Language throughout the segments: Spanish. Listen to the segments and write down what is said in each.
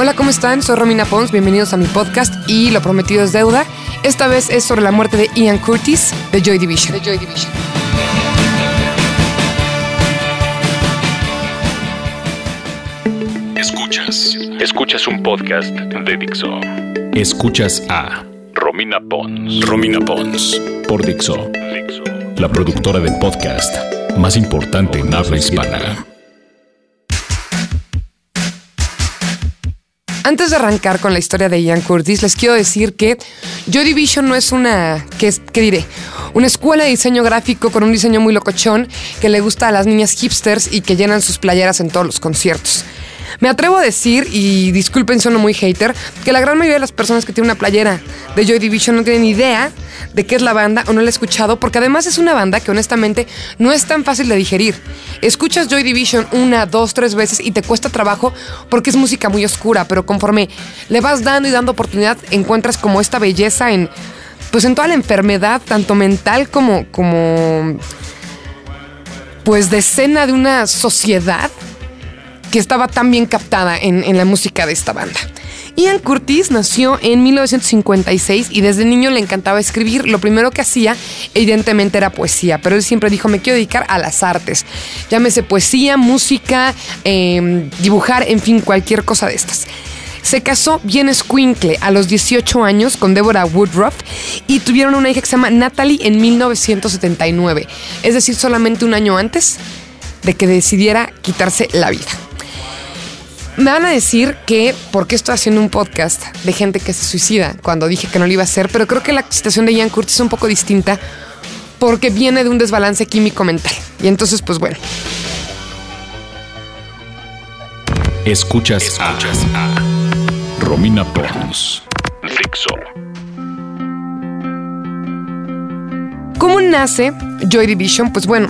Hola, ¿cómo están? Soy Romina Pons, bienvenidos a mi podcast y lo prometido es deuda. Esta vez es sobre la muerte de Ian Curtis de Joy Division. De Joy Division. Escuchas. Escuchas un podcast de Dixo. Escuchas a Romina Pons. Romina Pons. Por Dixo. Dixo. La productora del podcast más importante en habla hispana. Antes de arrancar con la historia de Ian Curtis, les quiero decir que Joy Division no es una, ¿qué, qué diré? Una escuela de diseño gráfico con un diseño muy locochón que le gusta a las niñas hipsters y que llenan sus playeras en todos los conciertos. Me atrevo a decir, y disculpen, sono muy hater, que la gran mayoría de las personas que tienen una playera de Joy Division no tienen idea de qué es la banda o no la he escuchado, porque además es una banda que honestamente no es tan fácil de digerir. Escuchas Joy Division una, dos, tres veces y te cuesta trabajo porque es música muy oscura, pero conforme le vas dando y dando oportunidad, encuentras como esta belleza en, pues en toda la enfermedad, tanto mental como, como, pues de escena de una sociedad que estaba tan bien captada en, la música de esta banda. Ian Curtis nació en 1956 y desde niño le encantaba escribir. Lo primero que hacía, evidentemente, era poesía, pero él siempre dijo, me quiero dedicar a las artes. Llámese poesía, música, eh, dibujar, en fin, cualquier cosa de estas. Se casó bien escuincle a los 18 años con Deborah Woodruff y tuvieron una hija que se llama Natalie en 1979, es decir, solamente un año antes de que decidiera quitarse la vida. Me van a decir que por qué estoy haciendo un podcast de gente que se suicida cuando dije que no lo iba a hacer, pero creo que la situación de Ian Curtis es un poco distinta porque viene de un desbalance químico mental. Y entonces, pues bueno. Escuchas, Escuchas a, a Romina Pons. Dixo. ¿Cómo nace Joy Division? Pues bueno,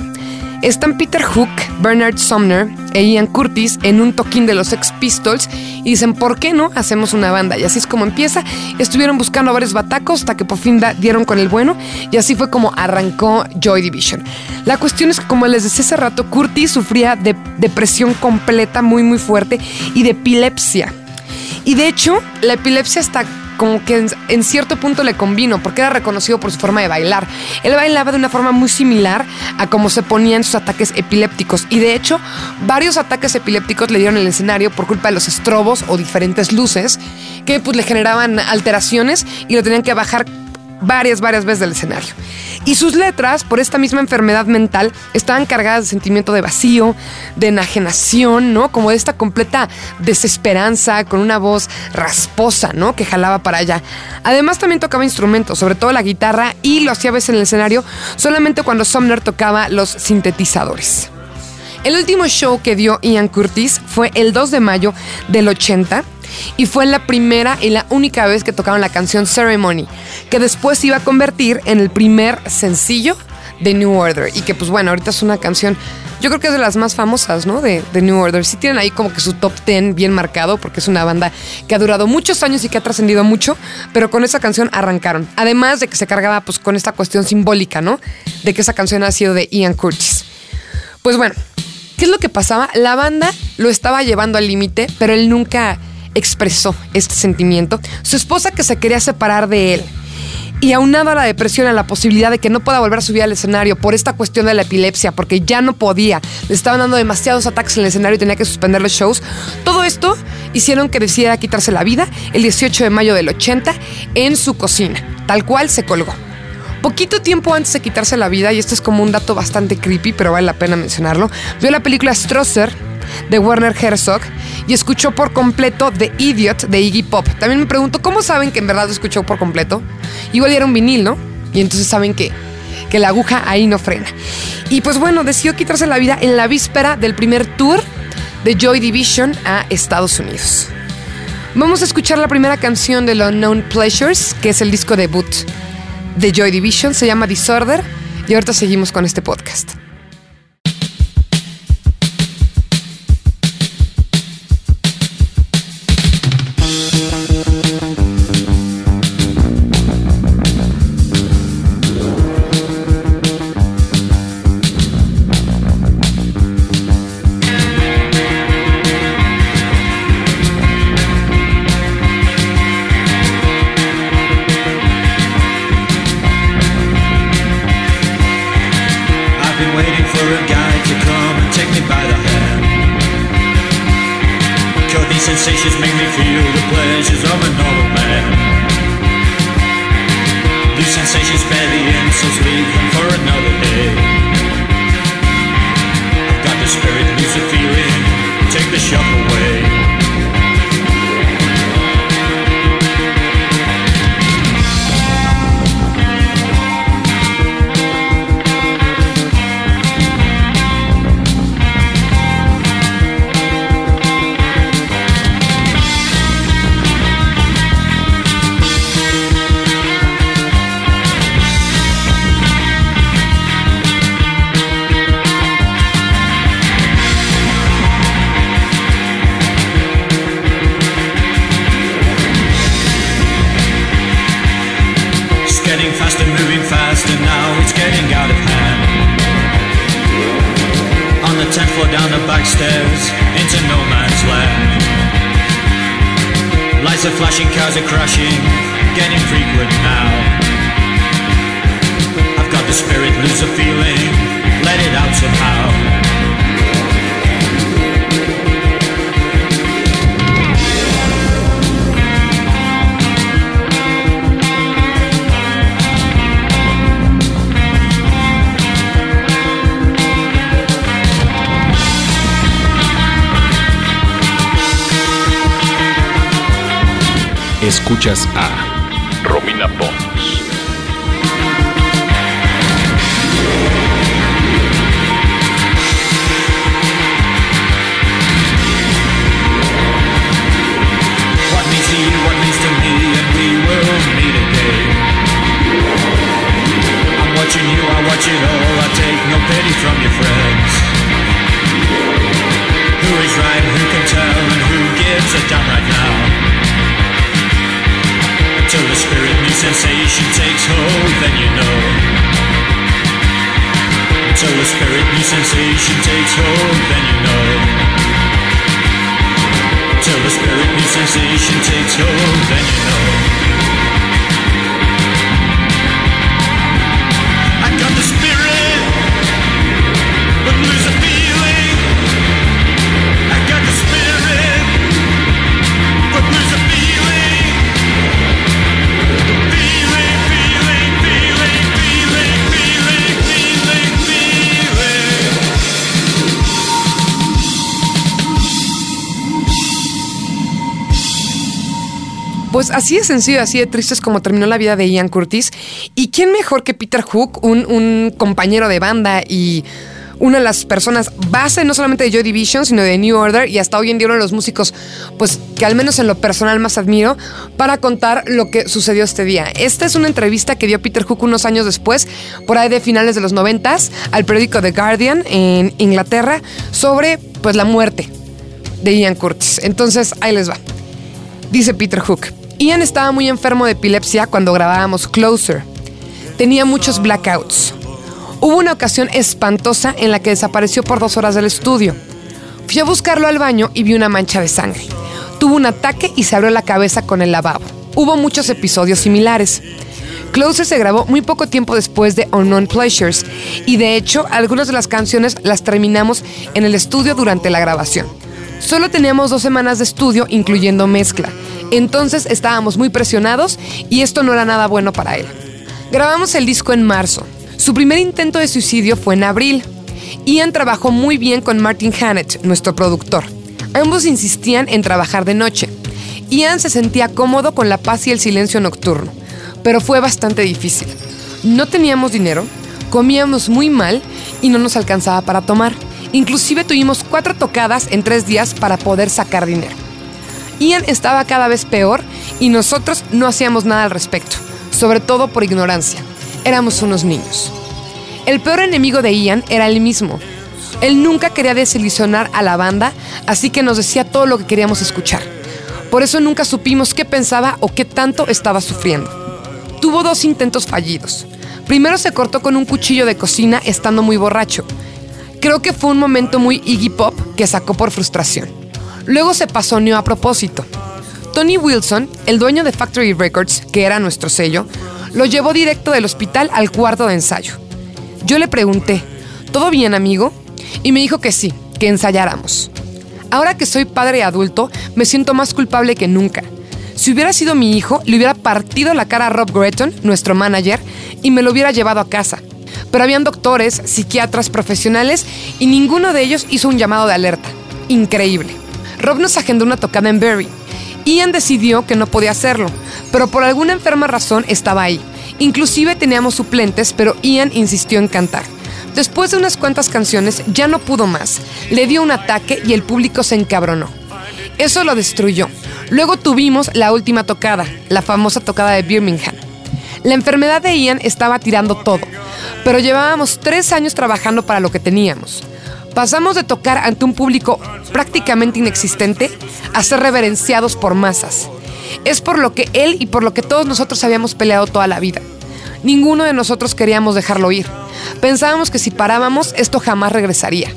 están Peter Hook, Bernard Sumner e Ian Curtis en un toquín de los Sex Pistols y dicen, ¿por qué no hacemos una banda? Y así es como empieza. Estuvieron buscando varios batacos hasta que por fin dieron con el bueno y así fue como arrancó Joy Division. La cuestión es que, como les decía hace rato, Curtis sufría de depresión completa muy, muy fuerte y de epilepsia. Y de hecho, la epilepsia hasta como que en, en, cierto punto le convino, porque era reconocido por su forma de bailar. Él bailaba de una forma muy similar a como se ponía en sus ataques epilépticos. Y de hecho, varios ataques epilépticos le dieron el escenario por culpa de los estrobos o diferentes luces que pues le generaban alteraciones y lo tenían que bajar varias, varias veces del escenario. Y sus letras, por esta misma enfermedad mental, estaban cargadas de sentimiento de vacío, de enajenación, ¿no? Como de esta completa desesperanza, con una voz rasposa, ¿no? Que jalaba para allá. Además, también tocaba instrumentos, sobre todo la guitarra, y lo hacía a veces en el escenario, solamente cuando Sumner tocaba los sintetizadores. El último show que dio Ian Curtis fue el 2 de mayo del 80 y fue la primera y la única vez que tocaron la canción Ceremony, que después se iba a convertir en el primer sencillo de New Order y que pues bueno, ahorita es una canción, yo creo que es de las más famosas, ¿no? De, New Order. Sí tienen ahí como que su top 10 bien marcado porque es una banda que ha durado muchos años y que ha trascendido mucho, pero con esa canción arrancaron. Además de que se cargaba pues con esta cuestión simbólica, ¿no? De que esa canción ha sido de Ian Curtis. Pues bueno, ¿qué es lo que pasaba? La banda lo estaba llevando al límite, pero él nunca expresó este sentimiento. Su esposa que se quería separar de él. Y aunado a la depresión, a la posibilidad de que no pueda volver a subir al escenario por esta cuestión de la epilepsia, porque ya no podía, le estaban dando demasiados ataques en el escenario y tenía que suspender los shows. Todo esto hicieron que decidiera quitarse la vida el 18 de mayo del 80 en su cocina. Tal cual se colgó. Poquito tiempo antes de quitarse la vida, y esto es como un dato bastante creepy, pero vale la pena mencionarlo, vio la película Strosser de Werner Herzog y escuchó por completo The Idiot de Iggy Pop. También me pregunto, ¿cómo saben que en verdad lo escuchó por completo? Igual era un vinil, ¿no? Y entonces saben que, que la aguja ahí no frena. Y pues bueno, decidió quitarse la vida en la víspera del primer tour de Joy Division a Estados Unidos. Vamos a escuchar la primera canción de The Unknown Pleasures, que es el disco debut de Joy Division, se llama Disorder, y ahorita seguimos con este podcast. getting out of hand. On the 10th floor down the back stairs, into no man's land. Lights are flashing, cars are crashing, getting frequent now. I've got the spirit, lose a feeling, let it out somehow. Will meet again. I'm watching you, I watch it all, I take no pity from your friends. Who is right, who can tell, and who gives a damn sensation takes hold, then you know. Till the spirit new sensation takes hold, then you know. Till the spirit new sensation takes hold, then you know. Pues así de sencillo, así de triste es como terminó la vida de Ian Curtis. ¿Y quién mejor que Peter Hook, un, compañero de banda y una de las personas base no solamente de Joy Division, sino de New Order y hasta hoy en día uno de los músicos, pues que al menos en lo personal más admiro, para contar lo que sucedió este día. Esta es una entrevista que dio Peter Hook unos años después, por ahí de finales de los noventas, al periódico The Guardian en Inglaterra, sobre pues la muerte de Ian Curtis. Entonces, ahí les va. Dice Peter Hook. Ian estaba muy enfermo de epilepsia cuando grabábamos Closer. Tenía muchos blackouts. Hubo una ocasión espantosa en la que desapareció por dos horas del estudio. Fui a buscarlo al baño y vi una mancha de sangre. Tuvo un ataque y se abrió la cabeza con el lavabo. Hubo muchos episodios similares. Closer se grabó muy poco tiempo después de Unknown Pleasures y de hecho algunas de las canciones las terminamos en el estudio durante la grabación. Solo teníamos dos semanas de estudio incluyendo mezcla entonces estábamos muy presionados y esto no era nada bueno para él. Grabamos el disco en marzo. Su primer intento de suicidio fue en abril. Ian trabajó muy bien con Martin Hannett, nuestro productor. Ambos insistían en trabajar de noche. Ian se sentía cómodo con la paz y el silencio nocturno, pero fue bastante difícil. No teníamos dinero, comíamos muy mal y no nos alcanzaba para tomar. Inclusive tuvimos cuatro tocadas en tres días para poder sacar dinero. Ian estaba cada vez peor y nosotros no hacíamos nada al respecto, sobre todo por ignorancia. Éramos unos niños. El peor enemigo de Ian era él mismo. Él nunca quería desilusionar a la banda, así que nos decía todo lo que queríamos escuchar. Por eso nunca supimos qué pensaba o qué tanto estaba sufriendo. Tuvo dos intentos fallidos. Primero se cortó con un cuchillo de cocina estando muy borracho. Creo que fue un momento muy Iggy Pop que sacó por frustración. Luego se pasoneó a propósito. Tony Wilson, el dueño de Factory Records, que era nuestro sello, lo llevó directo del hospital al cuarto de ensayo. Yo le pregunté, ¿todo bien amigo? Y me dijo que sí, que ensayáramos. Ahora que soy padre adulto, me siento más culpable que nunca. Si hubiera sido mi hijo, le hubiera partido la cara a Rob Gretton, nuestro manager, y me lo hubiera llevado a casa. Pero habían doctores, psiquiatras, profesionales, y ninguno de ellos hizo un llamado de alerta. Increíble. Rob nos agendó una tocada en Berry. Ian decidió que no podía hacerlo, pero por alguna enferma razón estaba ahí. Inclusive teníamos suplentes, pero Ian insistió en cantar. Después de unas cuantas canciones ya no pudo más. Le dio un ataque y el público se encabronó. Eso lo destruyó. Luego tuvimos la última tocada, la famosa tocada de Birmingham. La enfermedad de Ian estaba tirando todo, pero llevábamos tres años trabajando para lo que teníamos. Pasamos de tocar ante un público prácticamente inexistente a ser reverenciados por masas. Es por lo que él y por lo que todos nosotros habíamos peleado toda la vida. Ninguno de nosotros queríamos dejarlo ir. Pensábamos que si parábamos esto jamás regresaría.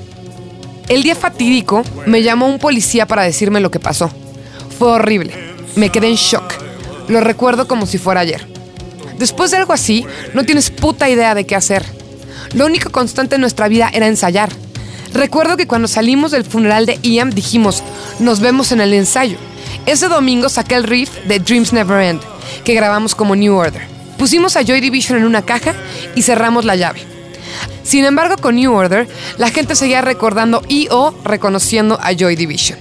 El día fatídico me llamó un policía para decirme lo que pasó. Fue horrible. Me quedé en shock. Lo recuerdo como si fuera ayer. Después de algo así, no tienes puta idea de qué hacer. Lo único constante en nuestra vida era ensayar. Recuerdo que cuando salimos del funeral de Ian dijimos, nos vemos en el ensayo. Ese domingo saqué el riff de Dreams Never End, que grabamos como New Order. Pusimos a Joy Division en una caja y cerramos la llave. Sin embargo, con New Order, la gente seguía recordando y o reconociendo a Joy Division.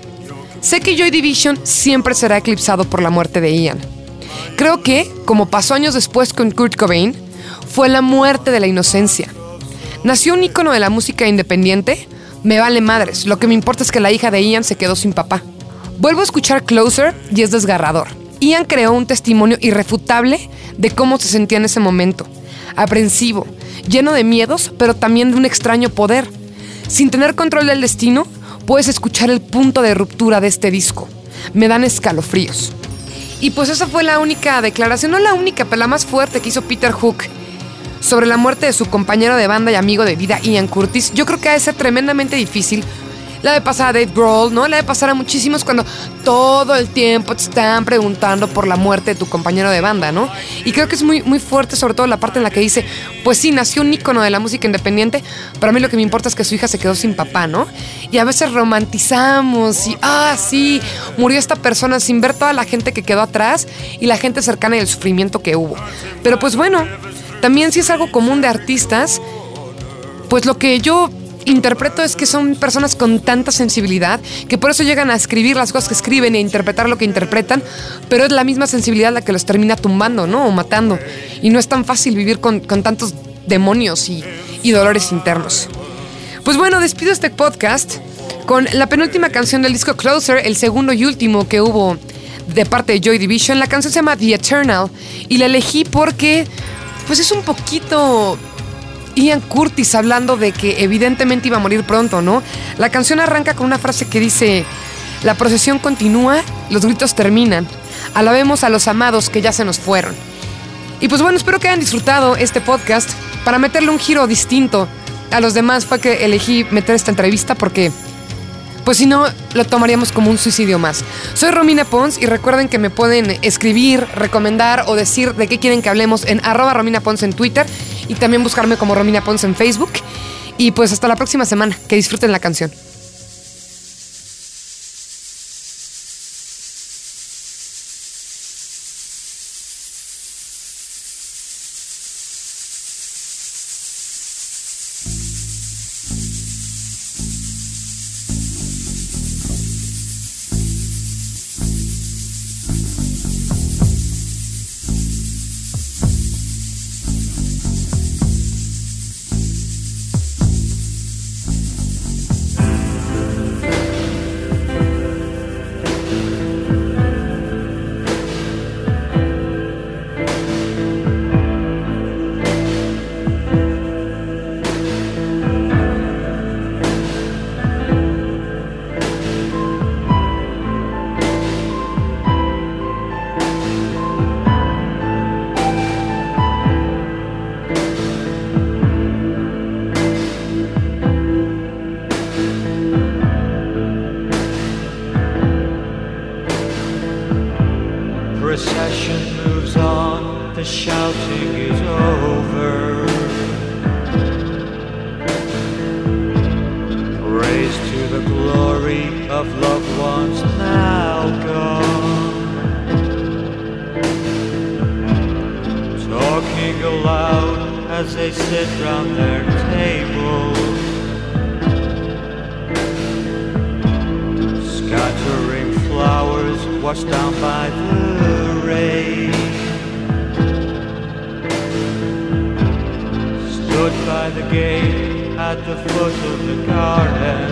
Sé que Joy Division siempre será eclipsado por la muerte de Ian. Creo que, como pasó años después con Kurt Cobain, fue la muerte de la inocencia. Nació un ícono de la música independiente. Me vale madres, lo que me importa es que la hija de Ian se quedó sin papá. Vuelvo a escuchar Closer y es desgarrador. Ian creó un testimonio irrefutable de cómo se sentía en ese momento. Aprensivo, lleno de miedos, pero también de un extraño poder. Sin tener control del destino, puedes escuchar el punto de ruptura de este disco. Me dan escalofríos. Y pues esa fue la única declaración, no la única, pero la más fuerte que hizo Peter Hook sobre la muerte de su compañero de banda y amigo de vida Ian Curtis. Yo creo que ha de ser tremendamente difícil. La de pasar a Dave Grohl, ¿no? La de pasar a muchísimos cuando todo el tiempo te están preguntando por la muerte de tu compañero de banda, ¿no? Y creo que es muy, muy fuerte, sobre todo la parte en la que dice, pues sí, nació un ícono de la música independiente, pero a mí lo que me importa es que su hija se quedó sin papá, ¿no? Y a veces romantizamos y, ah, sí, murió esta persona sin ver toda la gente que quedó atrás y la gente cercana y el sufrimiento que hubo. Pero pues bueno, también si es algo común de artistas, pues lo que yo interpreto es que son personas con tanta sensibilidad que por eso llegan a escribir las cosas que escriben e interpretar lo que interpretan, pero es la misma sensibilidad la que los termina tumbando, ¿no? O matando. Y no es tan fácil vivir con, con tantos demonios y, y dolores internos. Pues bueno, despido este podcast con la penúltima canción del disco Closer, el segundo y último que hubo de parte de Joy Division. La canción se llama The Eternal y la elegí porque pues es un poquito Ian Curtis hablando de que evidentemente iba a morir pronto, ¿no? La canción arranca con una frase que dice, la procesión continúa, los gritos terminan, alabemos a los amados que ya se nos fueron. Y pues bueno, espero que hayan disfrutado este podcast. Para meterle un giro distinto a los demás fue que elegí meter esta entrevista porque pues si no, lo tomaríamos como un suicidio más. Soy Romina Pons y recuerden que me pueden escribir, recomendar o decir de qué quieren que hablemos en arroba Romina Pons en Twitter y también buscarme como Romina Pons en Facebook. Y pues hasta la próxima semana. Que disfruten la canción. Procession moves on, the shouting is over. Praise to the glory of loved ones now gone. Talking aloud as they sit round their table. Scattering flowers washed down by the rain. Stood by the gate at the foot of the garden.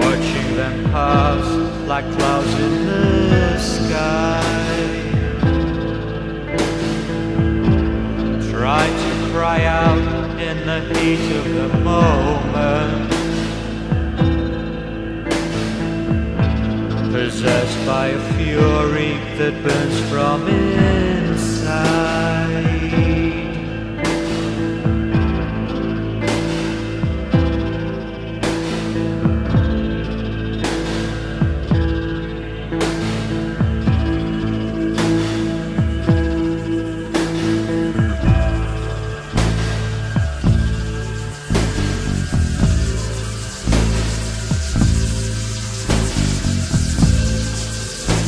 Watching them pass like clouds in the sky. Try to cry out in the heat of the moment. Possessed by a fury that burns from inside.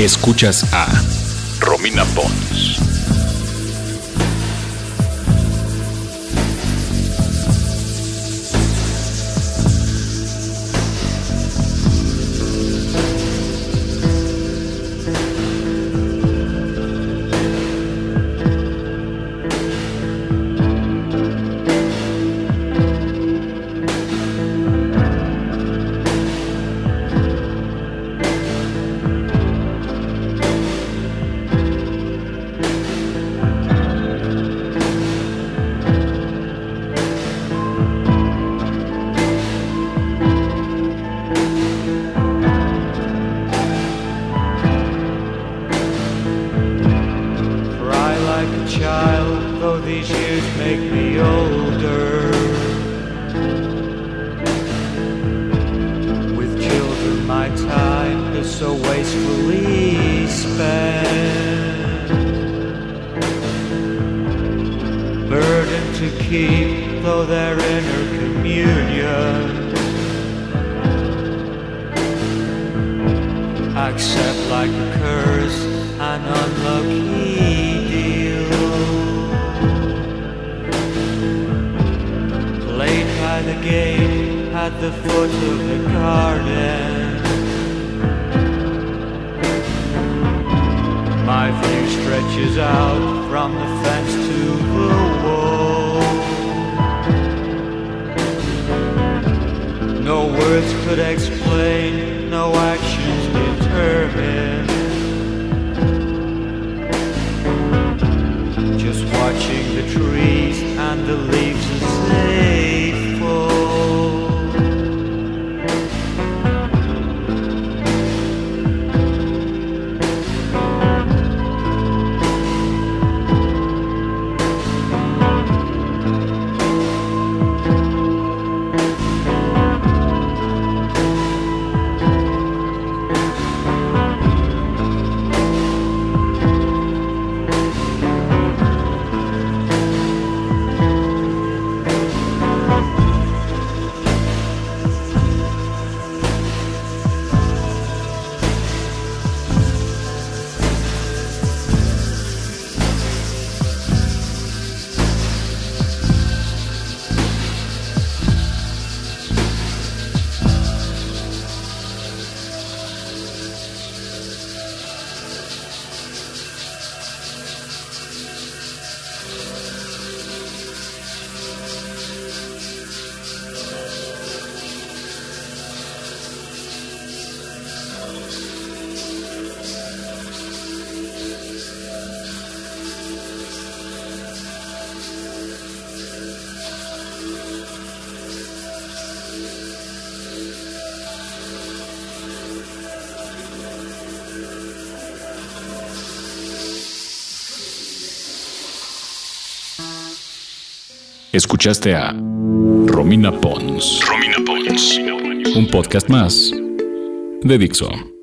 Escuchas a Romina Pons. So wastefully spent. Burden to keep, though they're inner communion. accept like a curse an unlucky deal. Played by the gate at the foot of the garden. My view stretches out from the fence to the wall. No words could explain, Escuchaste a Romina Pons. Romina Pons. Un podcast más de Dixo.